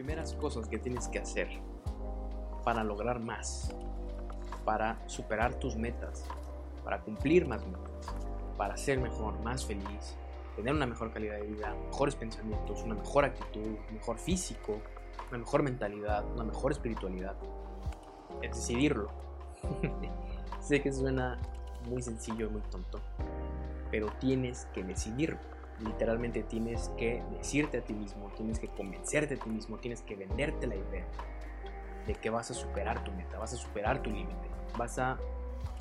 primeras cosas que tienes que hacer para lograr más, para superar tus metas, para cumplir más metas, para ser mejor, más feliz, tener una mejor calidad de vida, mejores pensamientos, una mejor actitud, mejor físico, una mejor mentalidad, una mejor espiritualidad, es decidirlo. sé que suena muy sencillo y muy tonto, pero tienes que decidirlo. Literalmente tienes que decirte a ti mismo, tienes que convencerte a ti mismo, tienes que venderte la idea de que vas a superar tu meta, vas a superar tu límite, vas a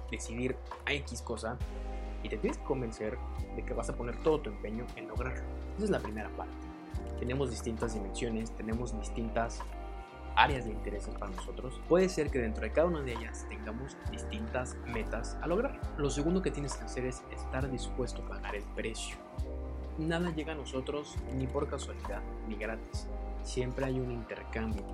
decidir a X cosa y te tienes que convencer de que vas a poner todo tu empeño en lograrlo. Esa es la primera parte. Tenemos distintas dimensiones, tenemos distintas áreas de intereses para nosotros. Puede ser que dentro de cada una de ellas tengamos distintas metas a lograr. Lo segundo que tienes que hacer es estar dispuesto a pagar el precio. Nada llega a nosotros ni por casualidad ni gratis. Siempre hay un intercambio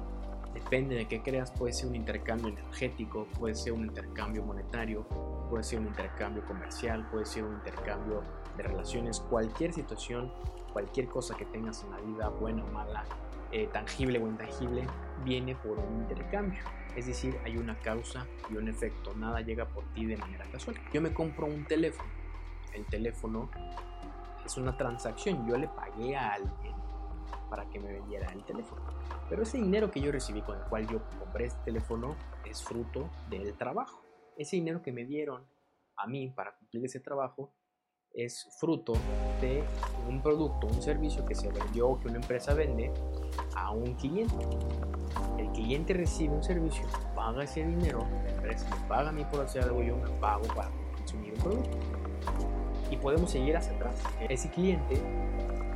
Depende de qué creas, puede ser un intercambio energético, puede ser un intercambio monetario, puede ser un intercambio comercial, puede ser un intercambio de relaciones, cualquier situación, cualquier cosa que tengas en la vida, buena o mala, eh, tangible o intangible, viene por un intercambio. Es decir, hay una causa y un efecto, nada llega por ti de manera casual. Yo me compro un teléfono, el teléfono es una transacción, yo le pagué a alguien para que me vendiera el teléfono. Pero ese dinero que yo recibí con el cual yo compré este teléfono es fruto del trabajo. Ese dinero que me dieron a mí para cumplir ese trabajo es fruto de un producto, un servicio que se vendió que una empresa vende a un cliente. El cliente recibe un servicio, paga ese dinero, la empresa me paga a mí por hacer algo, yo me pago para consumir un producto. Y podemos seguir hacia atrás. Ese cliente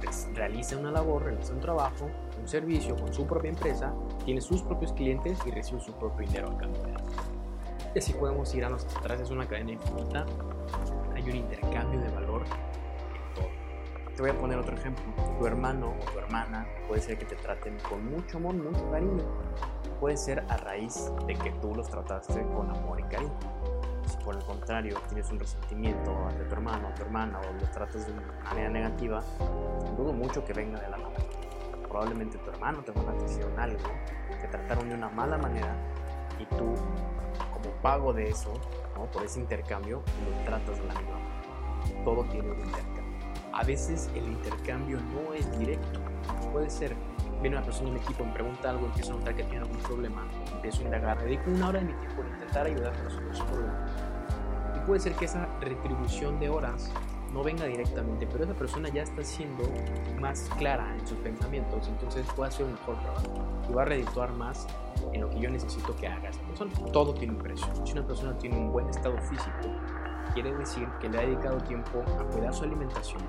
pues, realiza una labor, realiza un trabajo, un servicio con su propia empresa, tiene sus propios clientes y recibe su propio dinero a cambio de Y así podemos ir a hacia atrás, es una cadena infinita, hay un intercambio de valor en todo. Te voy a poner otro ejemplo. Tu hermano o tu hermana puede ser que te traten con mucho amor, mucho cariño. Puede ser a raíz de que tú los trataste con amor y cariño si por el contrario tienes un resentimiento hacia tu hermano o tu hermana o los tratas de una manera negativa, dudo mucho que venga de la mala. Probablemente tu hermano te hicieron algo, te trataron de una mala manera y tú, como pago de eso, por ese intercambio, lo tratas de la misma manera. Todo tiene un intercambio. A veces el intercambio no es directo. Puede ser, viene una persona en mi equipo, me pregunta algo, empiezo a notar que tiene algún problema, empiezo a indagar, dedico una hora de mi tiempo a intentar ayudar a resolver su problema puede ser que esa retribución de horas no venga directamente, pero esa persona ya está siendo más clara en sus pensamientos, entonces puede hacer un mejor trabajo y va a redituar más en lo que yo necesito que haga esa persona. Todo tiene un precio. Si una persona tiene un buen estado físico, quiere decir que le ha dedicado tiempo a cuidar su alimentación,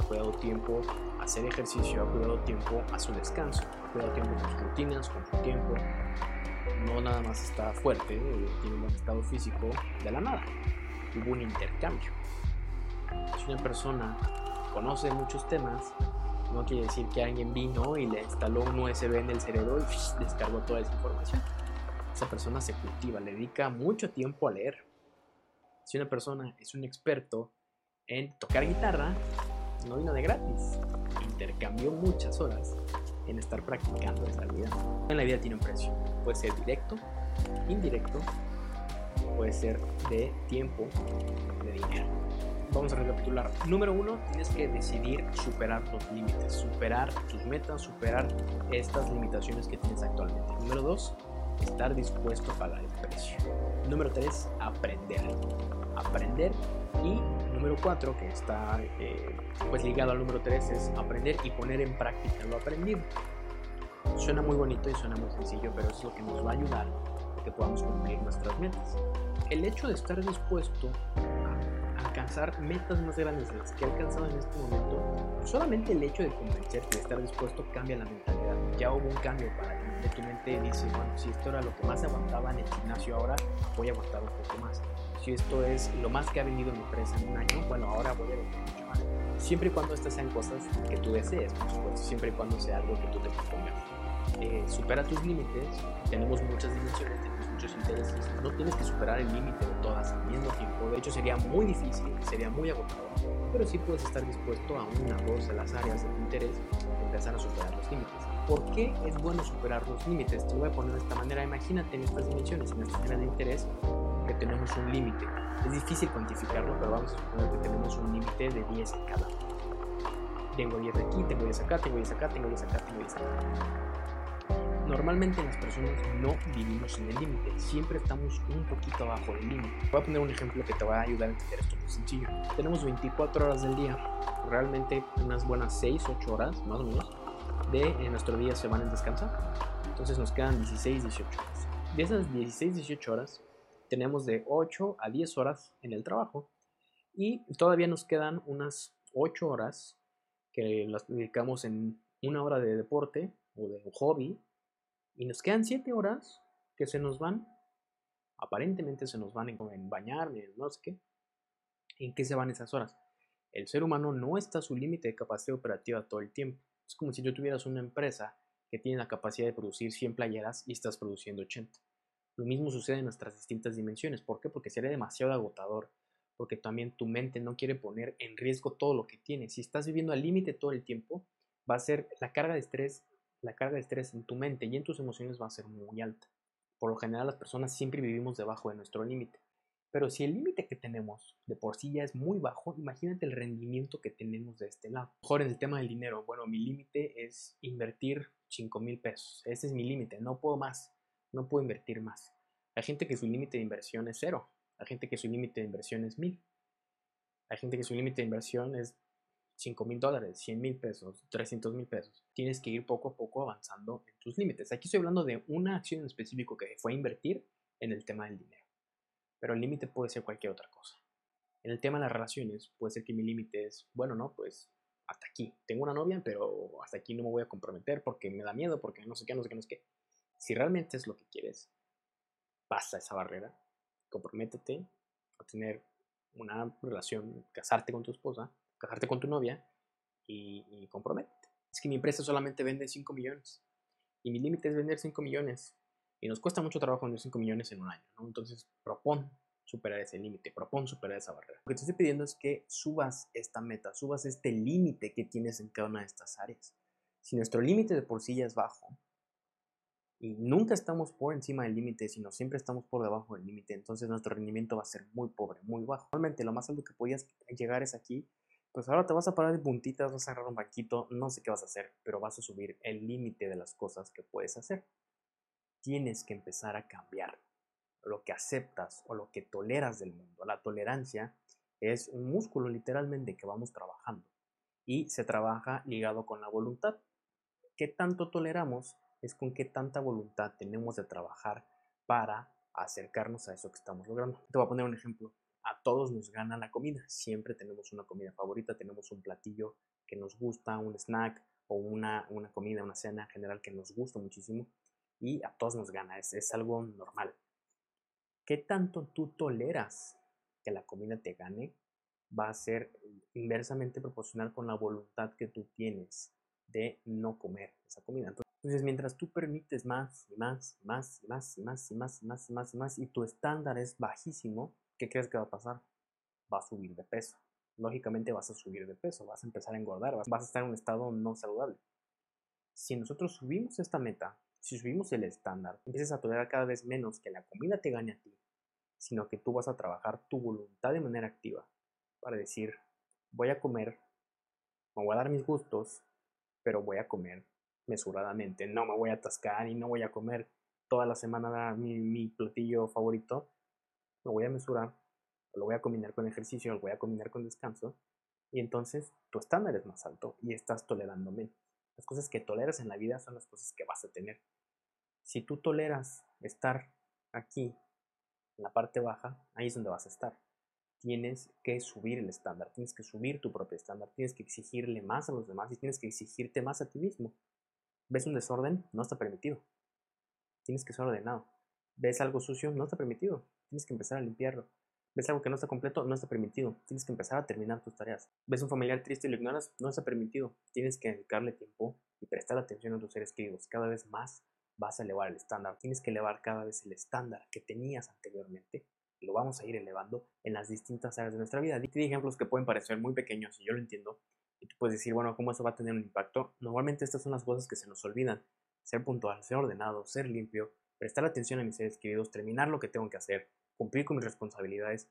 ha cuidado tiempo a hacer ejercicio, ha cuidado tiempo a su descanso, ha cuidado tiempo con sus rutinas, con su tiempo. No nada más está fuerte, eh, tiene un buen estado físico de la nada hubo un intercambio. Si una persona conoce muchos temas, no quiere decir que alguien vino y le instaló un USB en el cerebro y descargó toda esa información. Esa persona se cultiva, le dedica mucho tiempo a leer. Si una persona es un experto en tocar guitarra, no vino de gratis. Intercambió muchas horas en estar practicando esta vida. En la vida tiene un precio. Puede ser directo, indirecto puede ser de tiempo, de dinero. Vamos a recapitular. Número uno, tienes que decidir superar los límites, superar tus metas, superar estas limitaciones que tienes actualmente. Número dos, estar dispuesto a pagar el precio. Número tres, aprender. Aprender. Y número cuatro, que está eh, pues ligado al número tres, es aprender y poner en práctica lo aprendido. Suena muy bonito y suena muy sencillo, pero es lo que nos va a ayudar que podamos cumplir nuestras metas el hecho de estar dispuesto a alcanzar metas más grandes de las que he alcanzado en este momento, solamente el hecho de convencerte de estar dispuesto cambia la mentalidad. Ya hubo un cambio para que tu mente dice, bueno, si esto era lo que más aguantaba en el gimnasio ahora, voy a aguantar un poco más. Si esto es lo más que ha vendido mi empresa en un año, bueno, ahora voy a vender mucho más. Siempre y cuando estas sean cosas que tú desees, por supuesto, siempre y cuando sea algo que tú te propongas. Eh, supera tus límites, tenemos muchas dimensiones, tenemos muchos intereses, no tienes que superar el límite de todas al mismo tiempo, de hecho sería muy difícil, sería muy agotador, pero sí puedes estar dispuesto a una o dos de las áreas de tu interés empezar a superar los límites. ¿Por qué es bueno superar los límites? Te voy a poner de esta manera, imagínate en estas dimensiones, en estas áreas de interés, que tenemos un límite. Es difícil cuantificarlo, pero vamos a suponer que tenemos un límite de 10 en cada Tengo 10 de aquí, tengo 10 acá, tengo 10 acá, tengo 10 acá, tengo 10 acá. Normalmente las personas no vivimos en el límite, siempre estamos un poquito abajo del límite. Voy a poner un ejemplo que te va a ayudar a entender esto muy sencillo. Tenemos 24 horas del día, realmente unas buenas 6, 8 horas más o menos de en nuestro día se van a descansar. Entonces nos quedan 16, 18 horas. De esas 16, 18 horas tenemos de 8 a 10 horas en el trabajo y todavía nos quedan unas 8 horas que las dedicamos en una hora de deporte o de hobby y nos quedan 7 horas que se nos van, aparentemente se nos van en, en bañarme, no sé qué. ¿En qué se van esas horas? El ser humano no está a su límite de capacidad operativa todo el tiempo. Es como si tú tuvieras una empresa que tiene la capacidad de producir 100 playeras y estás produciendo 80. Lo mismo sucede en nuestras distintas dimensiones. ¿Por qué? Porque sería demasiado agotador. Porque también tu mente no quiere poner en riesgo todo lo que tienes. Si estás viviendo al límite todo el tiempo, va a ser la carga de estrés la carga de estrés en tu mente y en tus emociones va a ser muy alta. Por lo general las personas siempre vivimos debajo de nuestro límite. Pero si el límite que tenemos de por sí ya es muy bajo, imagínate el rendimiento que tenemos de este lado. Mejor en el tema del dinero, bueno, mi límite es invertir 5 mil pesos. Ese es mi límite, no puedo más, no puedo invertir más. Hay gente que su límite de inversión es cero, hay gente que su límite de inversión es mil. Hay gente que su límite de inversión es 5 mil dólares, 100 mil pesos, 300 mil pesos. Tienes que ir poco a poco avanzando en tus límites. Aquí estoy hablando de una acción en específico que fue invertir en el tema del dinero. Pero el límite puede ser cualquier otra cosa. En el tema de las relaciones, puede ser que mi límite es, bueno, no, pues hasta aquí. Tengo una novia, pero hasta aquí no me voy a comprometer porque me da miedo, porque no sé qué, no sé qué, no sé qué. Si realmente es lo que quieres, pasa esa barrera, comprométete a tener una relación, casarte con tu esposa casarte con tu novia y, y comprométete. Es que mi empresa solamente vende 5 millones y mi límite es vender 5 millones y nos cuesta mucho trabajo vender 5 millones en un año, ¿no? Entonces, propon superar ese límite, propon superar esa barrera. Lo que te estoy pidiendo es que subas esta meta, subas este límite que tienes en cada una de estas áreas. Si nuestro límite de por sí ya es bajo, y nunca estamos por encima del límite, sino siempre estamos por debajo del límite, entonces nuestro rendimiento va a ser muy pobre, muy bajo. Normalmente lo más alto que podías llegar es aquí pues ahora te vas a parar de puntitas, vas a agarrar un banquito, no sé qué vas a hacer, pero vas a subir el límite de las cosas que puedes hacer. Tienes que empezar a cambiar lo que aceptas o lo que toleras del mundo. La tolerancia es un músculo literalmente que vamos trabajando y se trabaja ligado con la voluntad. ¿Qué tanto toleramos? Es con qué tanta voluntad tenemos de trabajar para acercarnos a eso que estamos logrando. Te voy a poner un ejemplo a todos nos gana la comida. Siempre tenemos una comida favorita, tenemos un platillo que nos gusta, un snack o una, una comida, una cena general que nos gusta muchísimo y a todos nos gana, es, es algo normal. ¿Qué tanto tú toleras que la comida te gane? Va a ser inversamente proporcional con la voluntad que tú tienes de no comer esa comida. Entonces, entonces, mientras tú permites más y más, más y más y más y más y más y más y más y tu estándar es bajísimo, ¿qué crees que va a pasar? Va a subir de peso. Lógicamente vas a subir de peso, vas a empezar a engordar, vas a estar en un estado no saludable. Si nosotros subimos esta meta, si subimos el estándar, empiezas a tolerar cada vez menos que la comida te gane a ti, sino que tú vas a trabajar tu voluntad de manera activa para decir, voy a comer, me voy a dar mis gustos, pero voy a comer mesuradamente, no me voy a atascar y no voy a comer toda la semana mi, mi platillo favorito, lo voy a mesurar, lo voy a combinar con ejercicio, lo voy a combinar con descanso, y entonces tu estándar es más alto y estás tolerando menos. Las cosas que toleras en la vida son las cosas que vas a tener. Si tú toleras estar aquí, en la parte baja, ahí es donde vas a estar. Tienes que subir el estándar, tienes que subir tu propio estándar, tienes que exigirle más a los demás y tienes que exigirte más a ti mismo. ¿Ves un desorden? No está permitido. Tienes que ser ordenado. ¿Ves algo sucio? No está permitido tienes que empezar a limpiarlo. ¿Ves algo que no está completo? No está permitido. Tienes que empezar a terminar tus tareas. ¿Ves un familiar triste y lo ignoras? No está permitido. Tienes que dedicarle tiempo y prestar atención a tus seres queridos, cada vez más vas a elevar el estándar. Tienes que elevar cada vez el estándar que tenías anteriormente. Lo vamos a ir elevando en las distintas áreas de nuestra vida. Di ejemplos que pueden parecer muy pequeños y yo lo entiendo. Y tú puedes decir, bueno, ¿cómo eso va a tener un impacto? Normalmente estas son las cosas que se nos olvidan. Ser puntual, ser ordenado, ser limpio, prestar atención a mis seres queridos, terminar lo que tengo que hacer, cumplir con mis responsabilidades,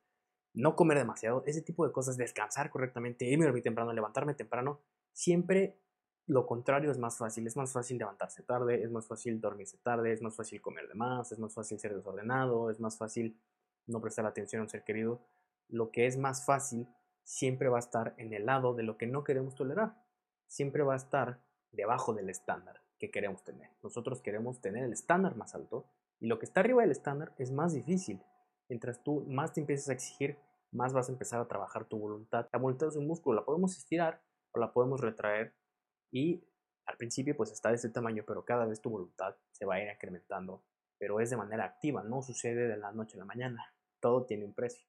no comer demasiado, ese tipo de cosas, descansar correctamente, irme a dormir temprano, levantarme temprano, siempre lo contrario es más fácil. Es más fácil levantarse tarde, es más fácil dormirse tarde, es más fácil comer de más, es más fácil ser desordenado, es más fácil no prestar atención a un ser querido. Lo que es más fácil siempre va a estar en el lado de lo que no queremos tolerar. Siempre va a estar debajo del estándar que queremos tener. Nosotros queremos tener el estándar más alto y lo que está arriba del estándar es más difícil. Mientras tú más te empiezas a exigir, más vas a empezar a trabajar tu voluntad. La voluntad es un músculo, la podemos estirar o la podemos retraer y al principio pues está de ese tamaño, pero cada vez tu voluntad se va a ir incrementando, pero es de manera activa, no sucede de la noche a la mañana, todo tiene un precio.